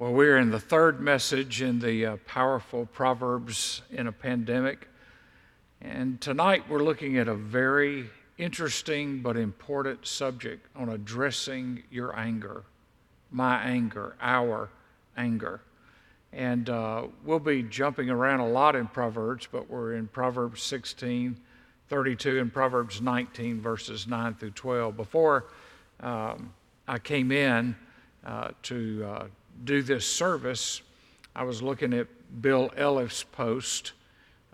Well, we're in the third message in the uh, powerful Proverbs in a pandemic. And tonight we're looking at a very interesting but important subject on addressing your anger, my anger, our anger. And uh, we'll be jumping around a lot in Proverbs, but we're in Proverbs 16, 32, and Proverbs 19, verses 9 through 12. Before um, I came in uh, to uh, do this service, I was looking at Bill Elliff's post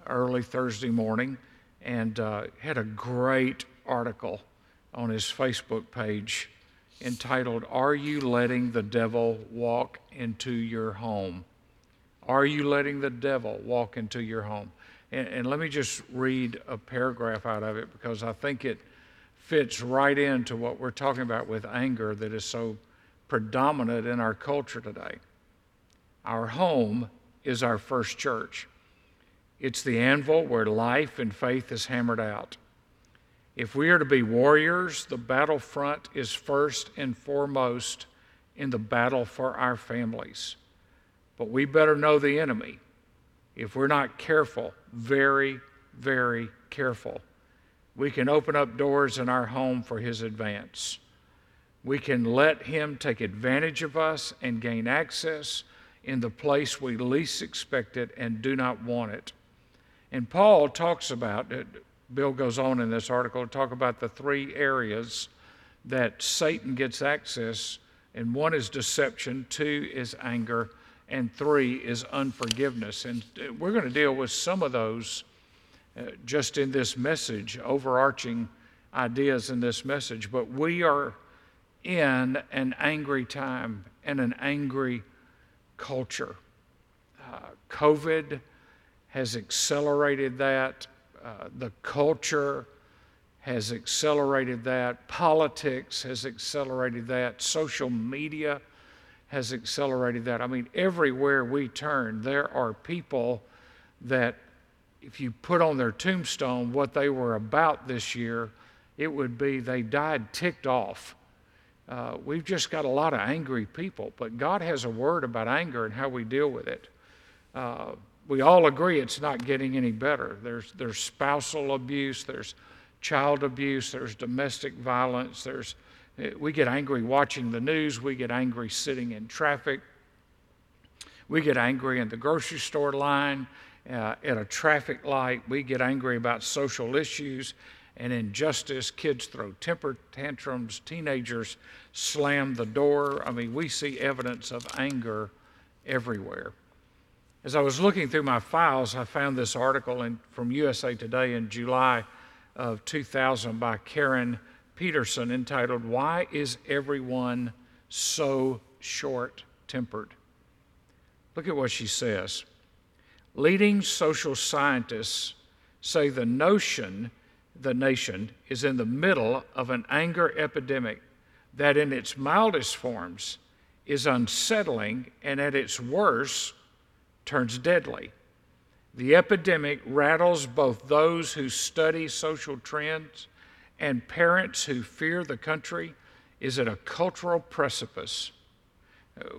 early Thursday morning and uh, had a great article on his Facebook page entitled, Are You Letting the Devil Walk into Your Home? Are you letting the devil walk into your home? And, and let me just read a paragraph out of it because I think it fits right into what we're talking about with anger that is so predominant in our culture today. Our home is our first church. It's the anvil where life and faith is hammered out. If we are to be warriors, the battlefront is first and foremost in the battle for our families. But we better know the enemy. If we're not careful, very, very careful, we can open up doors in our home for his advance. We can let Him take advantage of us and gain access in the place we least expect it and do not want it. And Paul talks about, Bill goes on in this article to talk about the three areas that Satan gets access, and one is deception, two is anger, and three is unforgiveness. And we're going to deal with some of those uh, just in this message, overarching ideas in this message. But we are in an angry time and an angry culture. Uh, COVID has accelerated that. Uh, the culture has accelerated that. Politics has accelerated that. Social media has accelerated that. I mean, everywhere we turn, there are people that, if you put on their tombstone what they were about this year, it would be they died ticked off uh, we've just got a lot of angry people, but God has a word about anger and how we deal with it. Uh, we all agree it's not getting any better. There's, there's spousal abuse, there's child abuse, there's domestic violence, there's, eh, we get angry watching the news, we get angry sitting in traffic, we get angry in the grocery store line, uh, at a traffic light, we get angry about social issues, and injustice. Kids throw temper tantrums. Teenagers slam the door. I mean, we see evidence of anger everywhere. As I was looking through my files, I found this article in, from USA Today in July of 2000 by Karen Peterson entitled, Why is Everyone So Short Tempered? Look at what she says. Leading social scientists say the notion the nation is in the middle of an anger epidemic that, in its mildest forms, is unsettling and at its worst turns deadly. The epidemic rattles both those who study social trends and parents who fear the country is at a cultural precipice.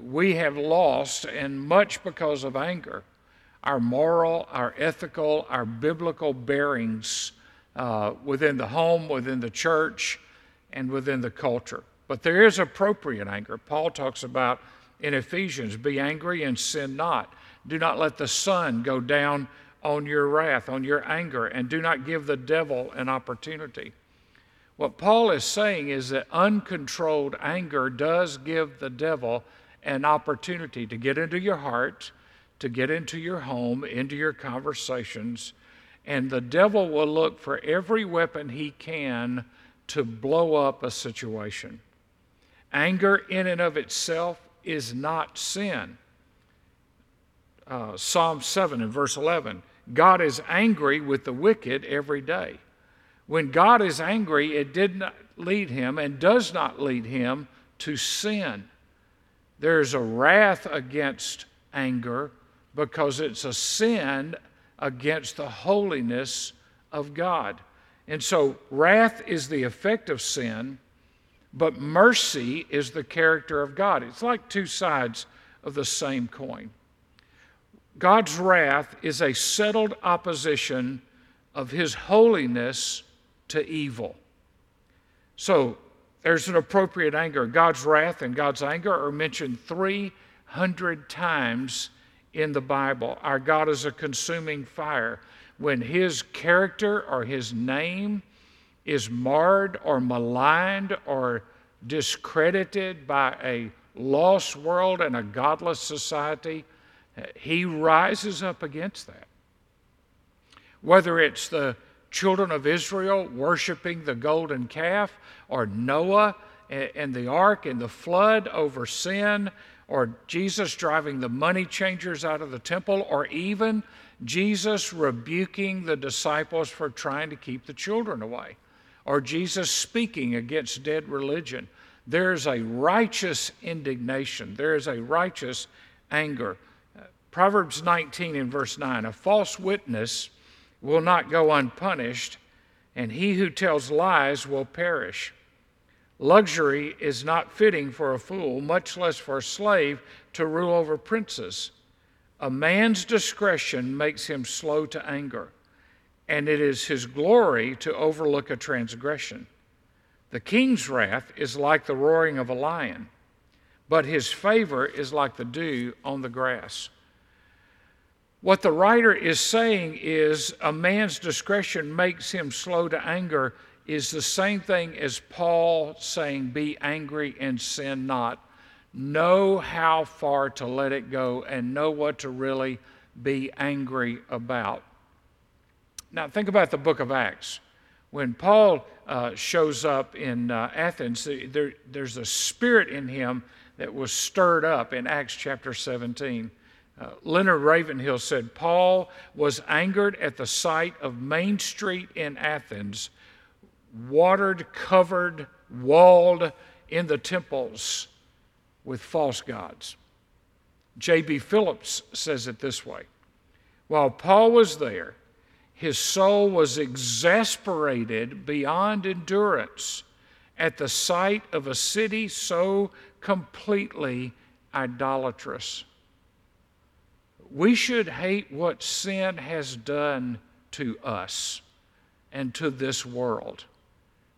We have lost, and much because of anger, our moral, our ethical, our biblical bearings uh, within the home, within the church, and within the culture. But there is appropriate anger. Paul talks about in Ephesians be angry and sin not. Do not let the sun go down on your wrath, on your anger, and do not give the devil an opportunity. What Paul is saying is that uncontrolled anger does give the devil an opportunity to get into your heart, to get into your home, into your conversations, and the devil will look for every weapon he can to blow up a situation. Anger, in and of itself, is not sin. Uh, Psalm 7 and verse 11 God is angry with the wicked every day. When God is angry, it did not lead him and does not lead him to sin. There's a wrath against anger because it's a sin against the holiness of God. And so, wrath is the effect of sin, but mercy is the character of God. It's like two sides of the same coin. God's wrath is a settled opposition of his holiness to evil. So there's an appropriate anger. God's wrath and God's anger are mentioned 300 times in the Bible. Our God is a consuming fire. When his character or his name is marred or maligned or discredited by a lost world and a godless society, he rises up against that. Whether it's the children of Israel worshiping the golden calf, or Noah and the ark and the flood over sin, or Jesus driving the money changers out of the temple, or even Jesus rebuking the disciples for trying to keep the children away, or Jesus speaking against dead religion. There is a righteous indignation, there is a righteous anger. Proverbs 19 and verse 9 A false witness will not go unpunished, and he who tells lies will perish. Luxury is not fitting for a fool, much less for a slave to rule over princes. A man's discretion makes him slow to anger, and it is his glory to overlook a transgression. The king's wrath is like the roaring of a lion, but his favor is like the dew on the grass. What the writer is saying is a man's discretion makes him slow to anger is the same thing as Paul saying, Be angry and sin not. Know how far to let it go and know what to really be angry about. Now, think about the book of Acts. When Paul uh, shows up in uh, Athens, there, there's a spirit in him that was stirred up in Acts chapter 17. Uh, Leonard Ravenhill said Paul was angered at the sight of Main Street in Athens watered, covered, walled in the temples with false gods. J.B. Phillips says it this way While Paul was there, his soul was exasperated beyond endurance at the sight of a city so completely idolatrous. We should hate what sin has done to us and to this world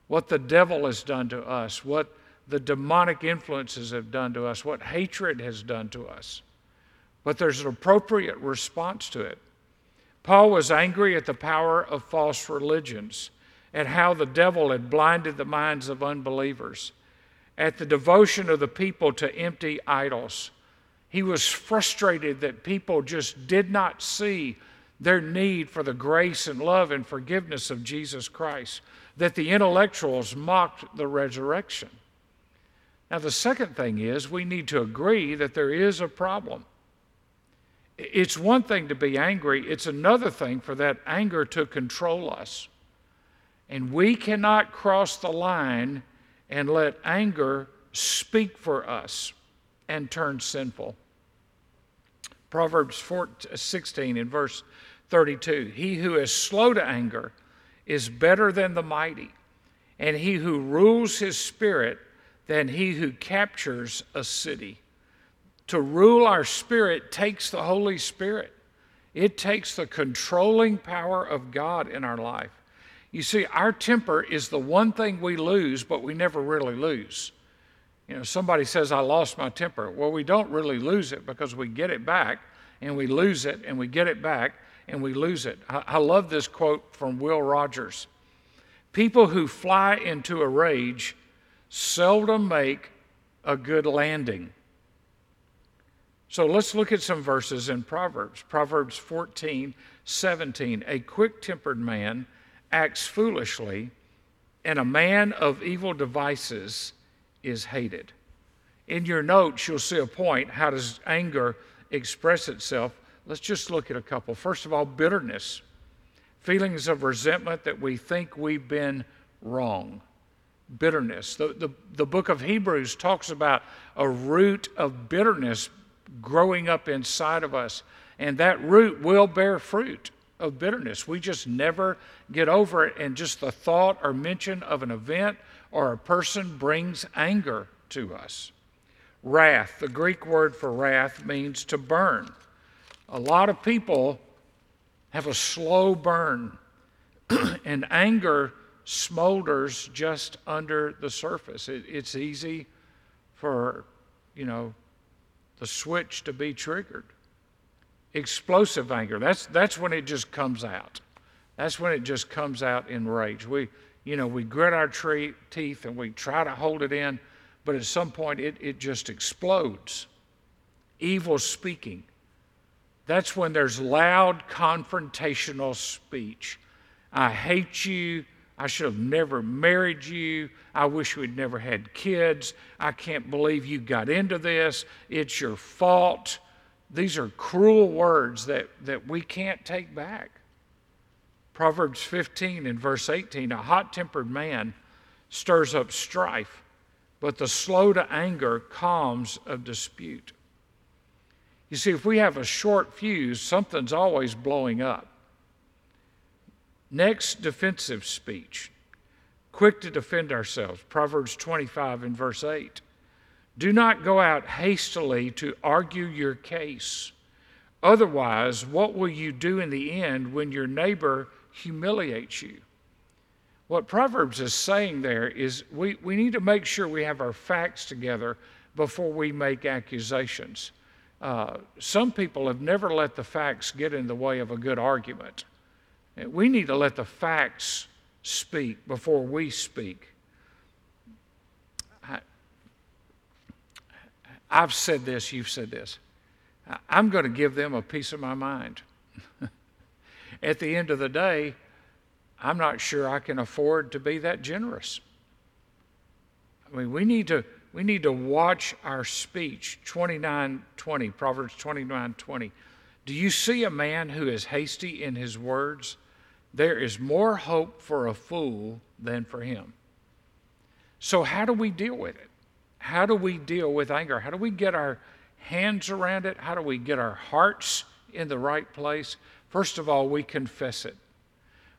what the devil has done to us, what the demonic influences have done to us, what hatred has done to us. But there's an appropriate response to it. Paul was angry at the power of false religions, at how the devil had blinded the minds of unbelievers, at the devotion of the people to empty idols. He was frustrated that people just did not see their need for the grace and love and forgiveness of Jesus Christ that the intellectuals mocked the resurrection. Now, the second thing is we need to agree that there is a problem. It's one thing to be angry, it's another thing for that anger to control us. And we cannot cross the line and let anger speak for us and turn sinful. Proverbs 16 in verse 32 He who is slow to anger is better than the mighty, and he who rules his spirit than he who captures a city. To rule our spirit takes the Holy Spirit. It takes the controlling power of God in our life. You see, our temper is the one thing we lose, but we never really lose. You know, somebody says, I lost my temper. Well, we don't really lose it because we get it back and we lose it and we get it back and we lose it. I, I love this quote from Will Rogers People who fly into a rage seldom make a good landing. So let's look at some verses in Proverbs. Proverbs 14, 17. A quick tempered man acts foolishly, and a man of evil devices is hated. In your notes, you'll see a point. How does anger express itself? Let's just look at a couple. First of all, bitterness, feelings of resentment that we think we've been wrong. Bitterness. The, the, the book of Hebrews talks about a root of bitterness growing up inside of us, and that root will bear fruit of bitterness. We just never get over it, and just the thought or mention of an event or a person brings anger to us. wrath. The Greek word for wrath means to burn. A lot of people have a slow burn, and anger smolders just under the surface. It, it's easy for, you know, the switch to be triggered. Explosive anger, that's, that's when it just comes out. That's when it just comes out in rage. We, you know, we grit our tree, teeth and we try to hold it in, but at some point it, it just explodes. Evil speaking. That's when there's loud confrontational speech. I hate you. I should have never married you. I wish we'd never had kids. I can't believe you got into this. It's your fault. These are cruel words that, that we can't take back. Proverbs 15 and verse 18 a hot tempered man stirs up strife, but the slow to anger calms a dispute. You see, if we have a short fuse, something's always blowing up. Next, defensive speech. Quick to defend ourselves. Proverbs 25 and verse 8. Do not go out hastily to argue your case. Otherwise, what will you do in the end when your neighbor humiliates you? What Proverbs is saying there is we, we need to make sure we have our facts together before we make accusations. Uh, some people have never let the facts get in the way of a good argument. We need to let the facts speak before we speak. I, I've said this, you've said this. I'm going to give them a piece of my mind. At the end of the day, I'm not sure I can afford to be that generous. I mean, we need to we need to watch our speech. 29:20, Proverbs 29:20. Do you see a man who is hasty in his words? There is more hope for a fool than for him. So, how do we deal with it? How do we deal with anger? How do we get our hands around it? How do we get our hearts in the right place? First of all, we confess it.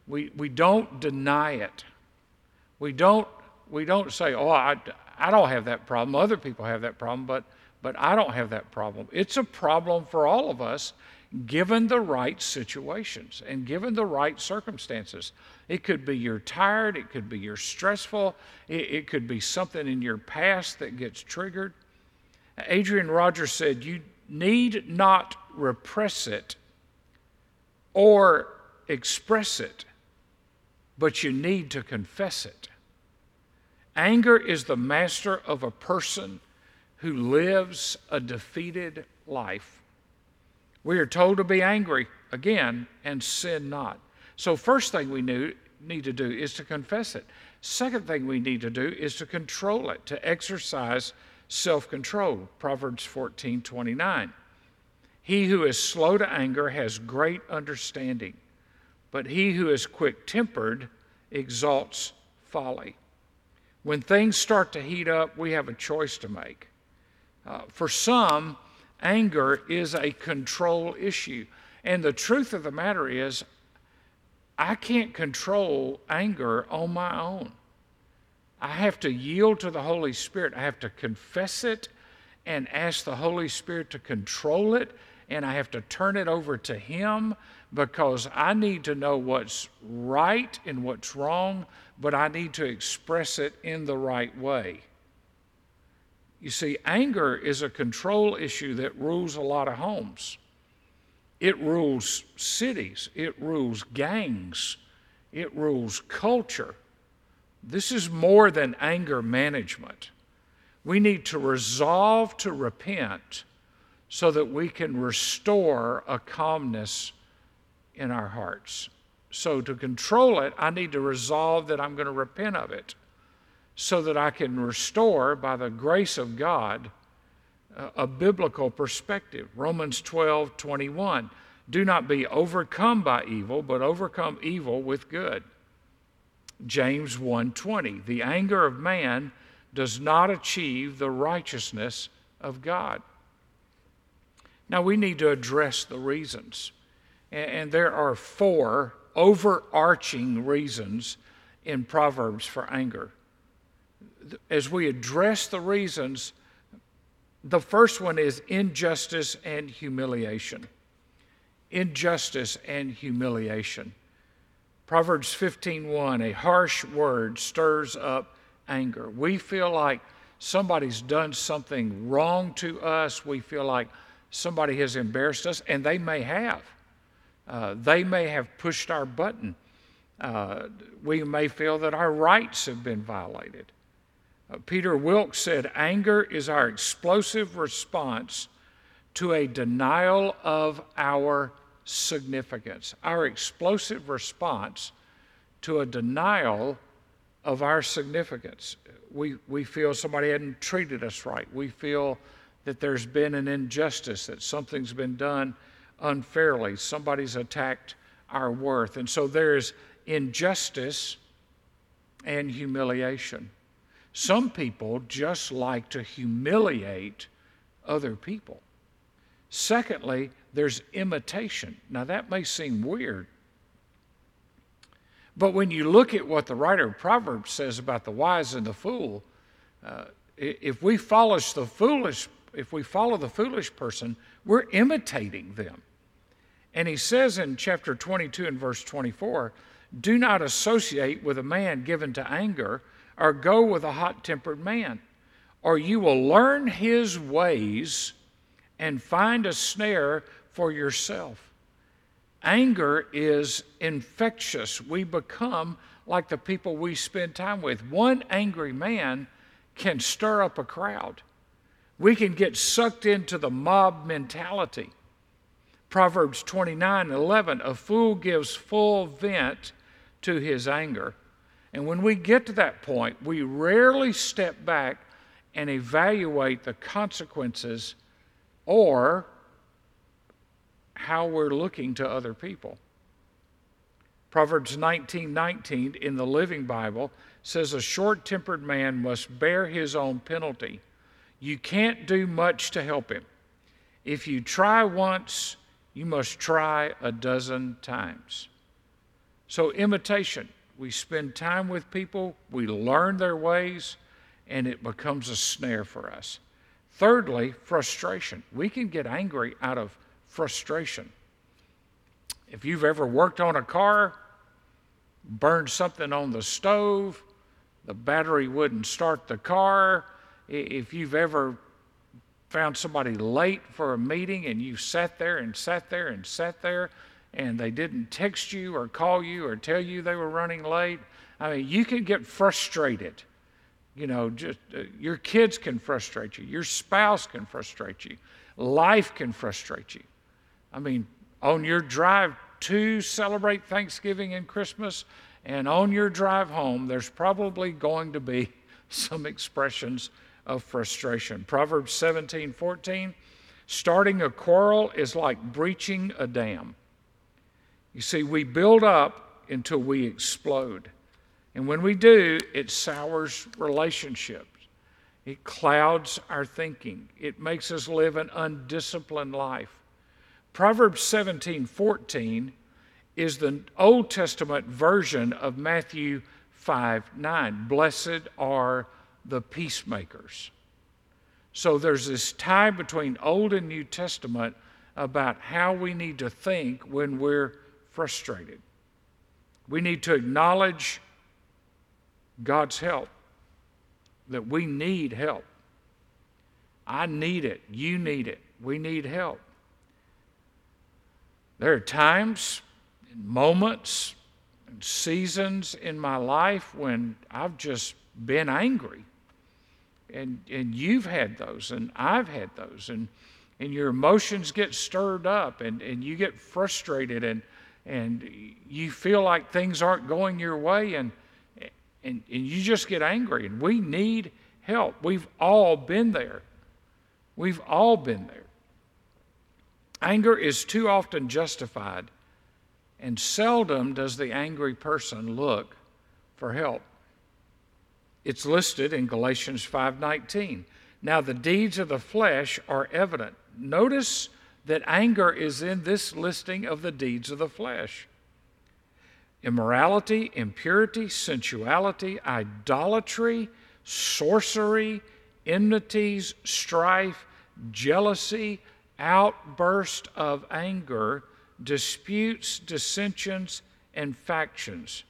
We, we don't deny it. We don't, we don't say, oh, I, I don't have that problem. Other people have that problem, but, but I don't have that problem. It's a problem for all of us given the right situations and given the right circumstances. It could be you're tired, it could be you're stressful, it, it could be something in your past that gets triggered. Adrian Rogers said, You need not repress it or express it, but you need to confess it. Anger is the master of a person who lives a defeated life. We are told to be angry again and sin not. So, first thing we need to do is to confess it. Second thing we need to do is to control it, to exercise self control. Proverbs 14 29. He who is slow to anger has great understanding, but he who is quick tempered exalts folly. When things start to heat up, we have a choice to make. Uh, for some, anger is a control issue. And the truth of the matter is, I can't control anger on my own. I have to yield to the Holy Spirit. I have to confess it and ask the Holy Spirit to control it. And I have to turn it over to Him because I need to know what's right and what's wrong, but I need to express it in the right way. You see, anger is a control issue that rules a lot of homes. It rules cities, it rules gangs, it rules culture. This is more than anger management. We need to resolve to repent so that we can restore a calmness in our hearts. So, to control it, I need to resolve that I'm going to repent of it so that I can restore, by the grace of God, a, biblical perspective. Romans 12 21. Do not be overcome by evil, but overcome evil with good. James 1:20 The anger of man does not achieve the righteousness of God. Now we need to address the reasons. And there are four overarching reasons in Proverbs for anger. As we address the reasons, The first one is injustice and humiliation. Injustice and humiliation. Proverbs 15:1 a harsh word stirs up anger. We feel like somebody's done something wrong to us. We feel like somebody has embarrassed us, and they may have. Uh, they may have pushed our button. Uh, we may feel that our rights have been violated. Uh, Peter Wilkes said, Anger is our explosive response to a denial of our significance. Our explosive response to a denial of our significance. We, we feel somebody hadn't treated us right. We feel that there's been an injustice, that something's been done unfairly, somebody's attacked our worth. And so there's injustice and humiliation. Some people just like to humiliate other people. Secondly, there's imitation. Now, that may seem weird, but when you look at what the writer of Proverbs says about the wise and the fool, uh, if we follow the foolish, if we follow the foolish person, we're imitating them. And he says in chapter 22 and verse 24, "Do not associate with a man given to anger, or go with a hot-tempered man, or you will learn his ways and find a snare for yourself." Anger is infectious. We become like the people we spend time with. One angry man can stir up a crowd. We can get sucked into the mob mentality. Proverbs 29 11, a fool gives full vent to his anger. And when we get to that point, we rarely step back and evaluate the consequences or how we're looking to other people. Proverbs 19:19 19 in the Living Bible says a short-tempered man must bear his own penalty. You can't do much to help him. If you try once, you must try a dozen times. So imitation, we spend time with people, we learn their ways, and it becomes a snare for us. Thirdly, frustration. We can get angry out of frustration. If you've ever worked on a car, burned something on the stove, the battery wouldn't start the car. If you've ever found somebody late for a meeting and you sat there and sat there and sat there and they didn't text you or call you or tell you they were running late, I mean, you can get frustrated. You know, just uh, your kids can frustrate you, your spouse can frustrate you, life can frustrate you. I mean, on your drive to celebrate Thanksgiving and Christmas, and on your drive home, there's probably going to be some expressions of frustration. Proverbs 17 14, starting a quarrel is like breaching a dam. You see, we build up until we explode. And when we do, it sours relationships. It clouds our thinking. It makes us live an undisciplined life. Proverbs 17 14 is the Old Testament version of Matthew 5 9. Blessed are the peacemakers. So there's this tie between Old and New Testament about how we need to think when we're frustrated. We need to acknowledge God's help, that we need help. I need it. You need it. We need help. There are times, moments, and seasons in my life when I've just been angry. And, and you've had those, and I've had those. And, and your emotions get stirred up, and, and you get frustrated, and, and you feel like things aren't going your way, and, and, and you just get angry. And we need help. We've all been there. We've all been there. Anger is too often justified, and seldom does the angry person look for help. It's listed in Galatians 5:19. Now the deeds of the flesh are evident. Notice that anger is in this listing of the deeds of the flesh. Immorality, impurity, sensuality, idolatry, sorcery, enmities, strife, jealousy, outburst of anger, disputes, dissensions, and factions.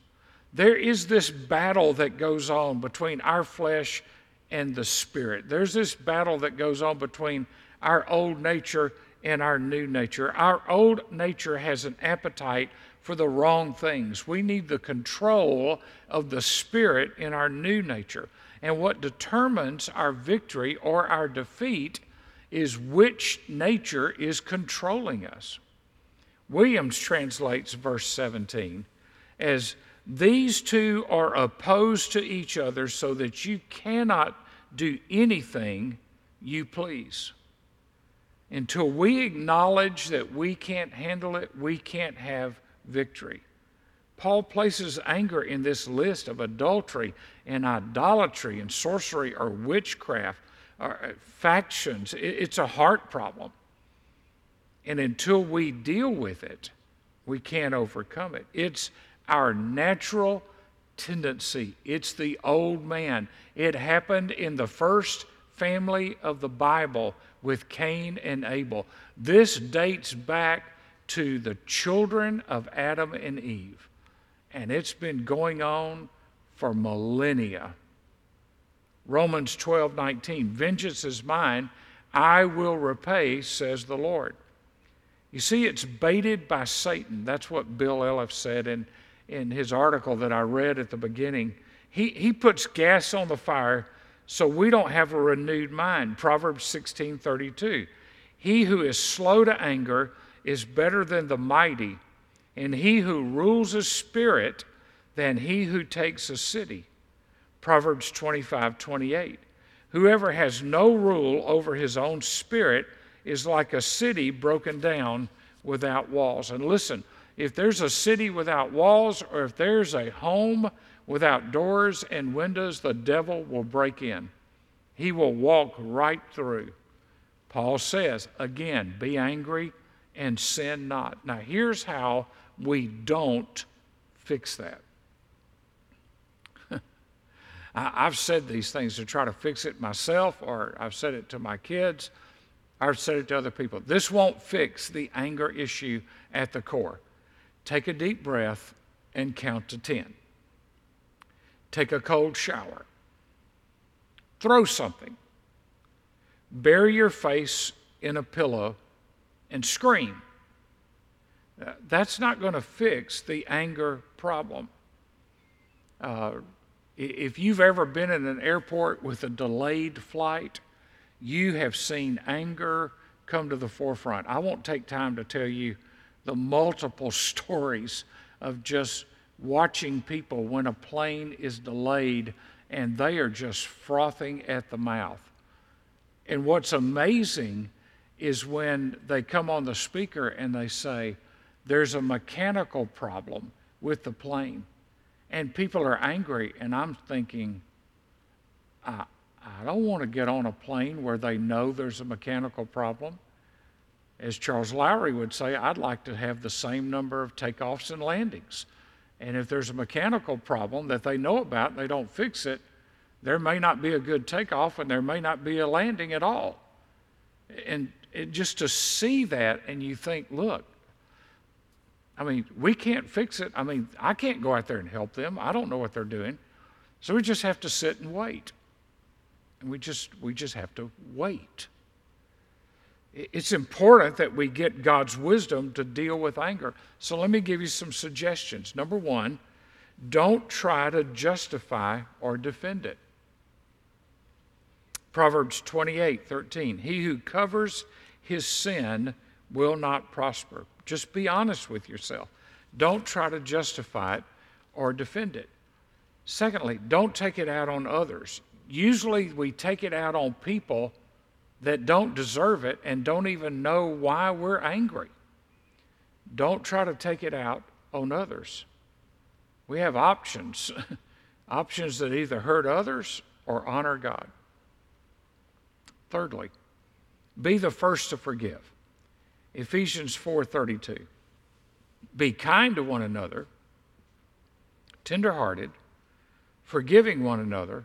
There is this battle that goes on between our flesh and the spirit. There's this battle that goes on between our old nature and our new nature. Our old nature has an appetite for the wrong things. We need the control of the spirit in our new nature. And what determines our victory or our defeat is which nature is controlling us. Williams translates verse 17 as these two are opposed to each other so that you cannot do anything you please. Until we acknowledge that we can't handle it, we can't have victory. Paul places anger in this list of adultery and idolatry and sorcery or witchcraft or uh, factions. It's a heart problem. And until we deal with it, we can't overcome it. It's our natural tendency, it's the old man. It happened in the first family of the Bible with Cain and Abel. This dates back to the children of Adam and Eve, and it's been going on for millennia. Romans 12 19, vengeance is mine, I will repay, says the Lord. You see, it's baited by Satan. That's what Bill Elliff said in, in his article that I read at the beginning. He, he puts gas on the fire so we don't have a renewed mind. Proverbs 16 32. He who is slow to anger is better than the mighty, and he who rules a spirit than he who takes a city. Proverbs 25 28. Whoever has no rule over his own spirit is like a city broken down without walls. And listen, if there's a city without walls, or if there's a home without doors and windows, the devil will break in. He will walk right through. Paul says, again, be angry and sin not. Now, here's how we don't fix that. I've said these things to try to fix it myself, or I've said it to my kids, I've said it to other people. This won't fix the anger issue at the core. Take a deep breath and count to 10. Take a cold shower. Throw something. Bury your face in a pillow and scream. Uh, that's not going to fix the anger problem. Uh, if you've ever been in an airport with a delayed flight, you have seen anger come to the forefront. I won't take time to tell you the multiple stories of just watching people when a plane is delayed and they are just frothing at the mouth. And what's amazing is when they come on the speaker and they say, There's a mechanical problem with the plane. And people are angry, and I'm thinking, I, I don't want to get on a plane where they know there's a mechanical problem. As Charles Lowry would say, I'd like to have the same number of takeoffs and landings. And if there's a mechanical problem that they know about and they don't fix it, there may not be a good takeoff and there may not be a landing at all. And it, just to see that and you think, look, I mean, we can't fix it. I mean, I can't go out there and help them. I don't know what they're doing. So we just have to sit and wait. And we just we just have to wait. It's important that we get God's wisdom to deal with anger. So let me give you some suggestions. Number 1, don't try to justify or defend it. Proverbs 28 13. He who covers his sin will not prosper. Just be honest with yourself. Don't try to justify it or defend it. Secondly, don't take it out on others. Usually we take it out on people that don't deserve it and don't even know why we're angry. Don't try to take it out on others. We have options options that either hurt others or honor God. Thirdly, be the first to forgive. Ephesians 4:32. Be kind to one another, tenderhearted, forgiving one another,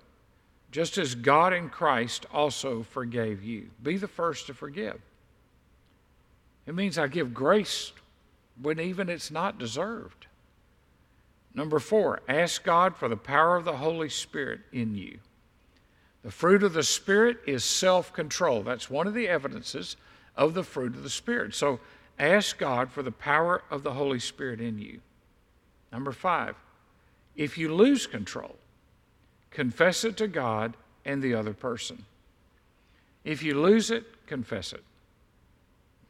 just as God in Christ also forgave you. Be the first to forgive. It means I give grace when even it's not deserved. Number four, ask God for the power of the Holy Spirit in you. The fruit of the Spirit is self control. That's one of the evidences of the fruit of the Spirit. So ask God for the power of the Holy Spirit in you. Number five, if you lose control, confess it to God and the other person. If you lose it, confess it.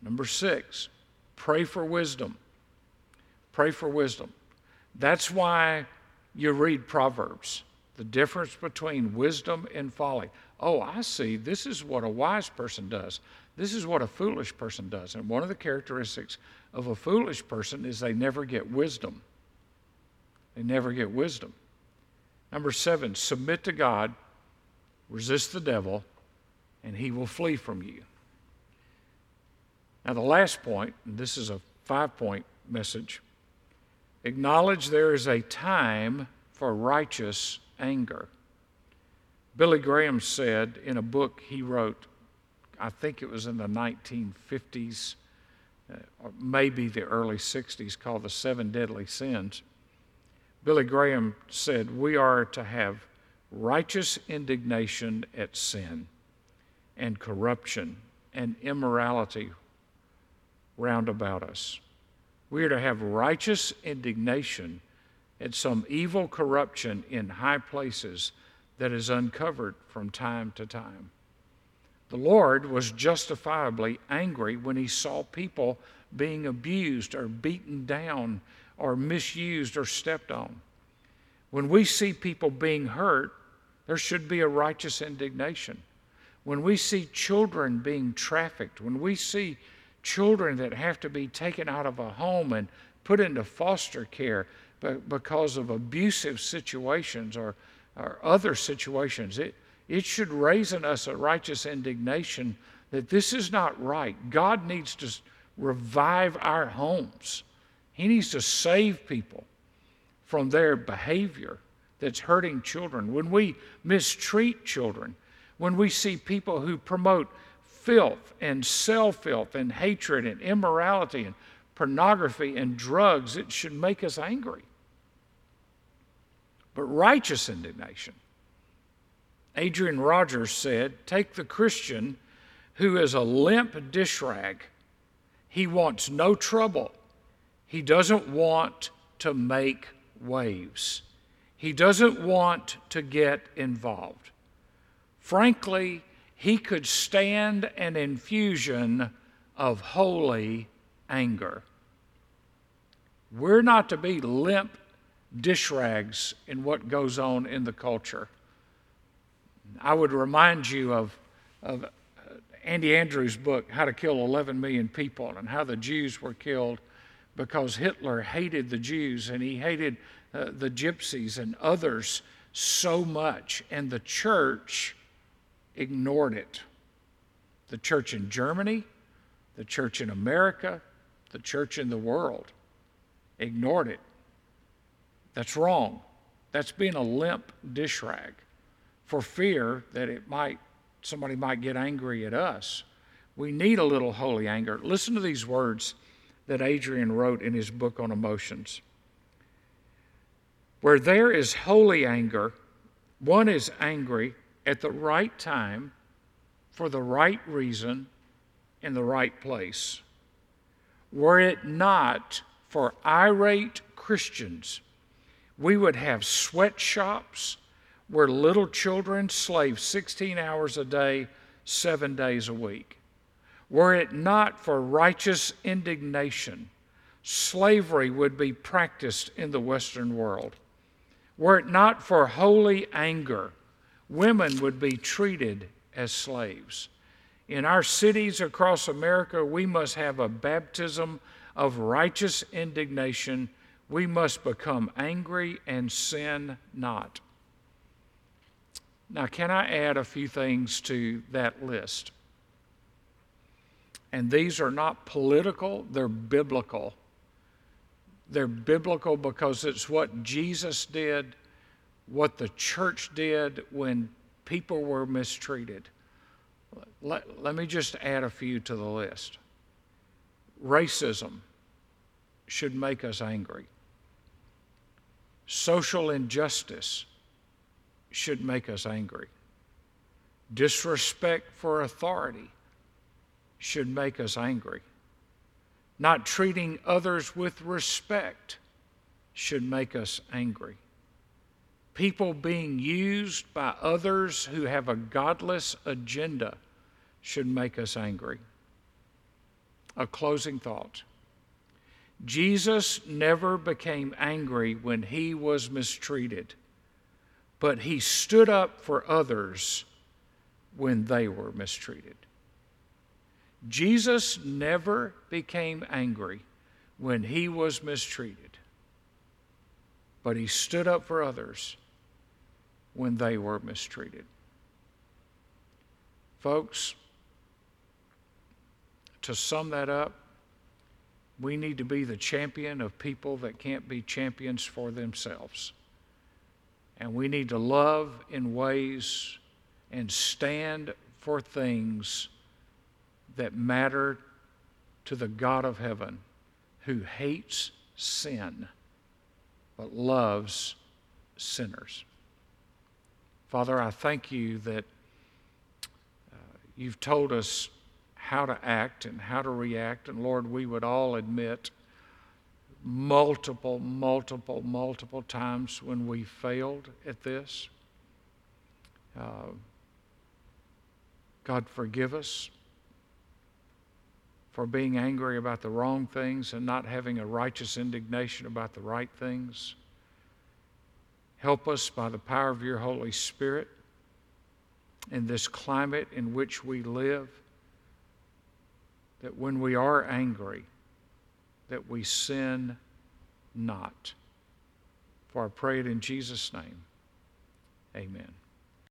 Number six, pray for wisdom. Pray for wisdom. That's why you read Proverbs, the difference between wisdom and folly. Oh, I see. This is what a wise person does. This is what a foolish person does. And one of the characteristics of a foolish person is they never get wisdom. They never get wisdom. Number seven, submit to God, resist the devil, and he will flee from you. Now, the last point, this is a five point message acknowledge there is a time for righteous anger. Billy Graham said in a book he wrote, I think it was in the 1950s, uh, or maybe the early 60s, called The Seven Deadly Sins. Billy Graham said, We are to have righteous indignation at sin and corruption and immorality round about us. We are to have righteous indignation at some evil corruption in high places that is uncovered from time to time. The Lord was justifiably angry when he saw people being abused or beaten down or misused or stepped on. When we see people being hurt, there should be a righteous indignation. When we see children being trafficked, when we see children that have to be taken out of a home and put into foster care because of abusive situations or, or other situations, it, it should raise in us a righteous indignation that this is not right. God needs to revive our homes, He needs to save people from their behavior that's hurting children. When we mistreat children, when we see people who promote filth and self filth and hatred and immorality and pornography and drugs, it should make us angry. But righteous indignation. Adrian Rogers said, Take the Christian who is a limp dish rag. He wants no trouble. He doesn't want to make waves. He doesn't want to get involved. Frankly, he could stand an infusion of holy anger. We're not to be limp dish rags in what goes on in the culture. I would remind you of, of uh, Andy Andrews' book, How to Kill 11 Million People, and how the Jews were killed because Hitler hated the Jews and he hated uh, the gypsies and others so much. And the church ignored it. The church in Germany, the church in America, the church in the world ignored it. That's wrong. That's being a limp dish rag for fear that it might somebody might get angry at us. We need a little holy anger. Listen to these words that Adrian wrote in his book on emotions. Where there is holy anger, one is angry at the right time, for the right reason, in the right place. Were it not for irate Christians, we would have sweatshops where little children slave 16 hours a day, seven days a week. Were it not for righteous indignation, slavery would be practiced in the Western world. Were it not for holy anger, women would be treated as slaves. In our cities across America, we must have a baptism of righteous indignation. We must become angry and sin not. Now, can I add a few things to that list? And these are not political, they're biblical. They're biblical because it's what Jesus did what the church did when people were mistreated. Let, let me just add a few to the list. Racism should make us angry. Social injustice should make us angry. Disrespect for authority should make us angry. Not treating others with respect should make us angry. People being used by others who have a godless agenda should make us angry. A closing thought. Jesus never became angry when he was mistreated, but he stood up for others when they were mistreated. Jesus never became angry when he was mistreated, but he stood up for others when they were mistreated. Folks, to sum that up, we need to be the champion of people that can't be champions for themselves. And we need to love in ways and stand for things that matter to the God of heaven who hates sin but loves sinners. Father, I thank you that uh, you've told us how to act and how to react. And Lord, we would all admit multiple, multiple, multiple times when we failed at this. Uh, God, forgive us for being angry about the wrong things and not having a righteous indignation about the right things. Help us by the power of your Holy Spirit in this climate in which we live that when we are angry, that we sin not. For I pray it in Jesus' name. Amen.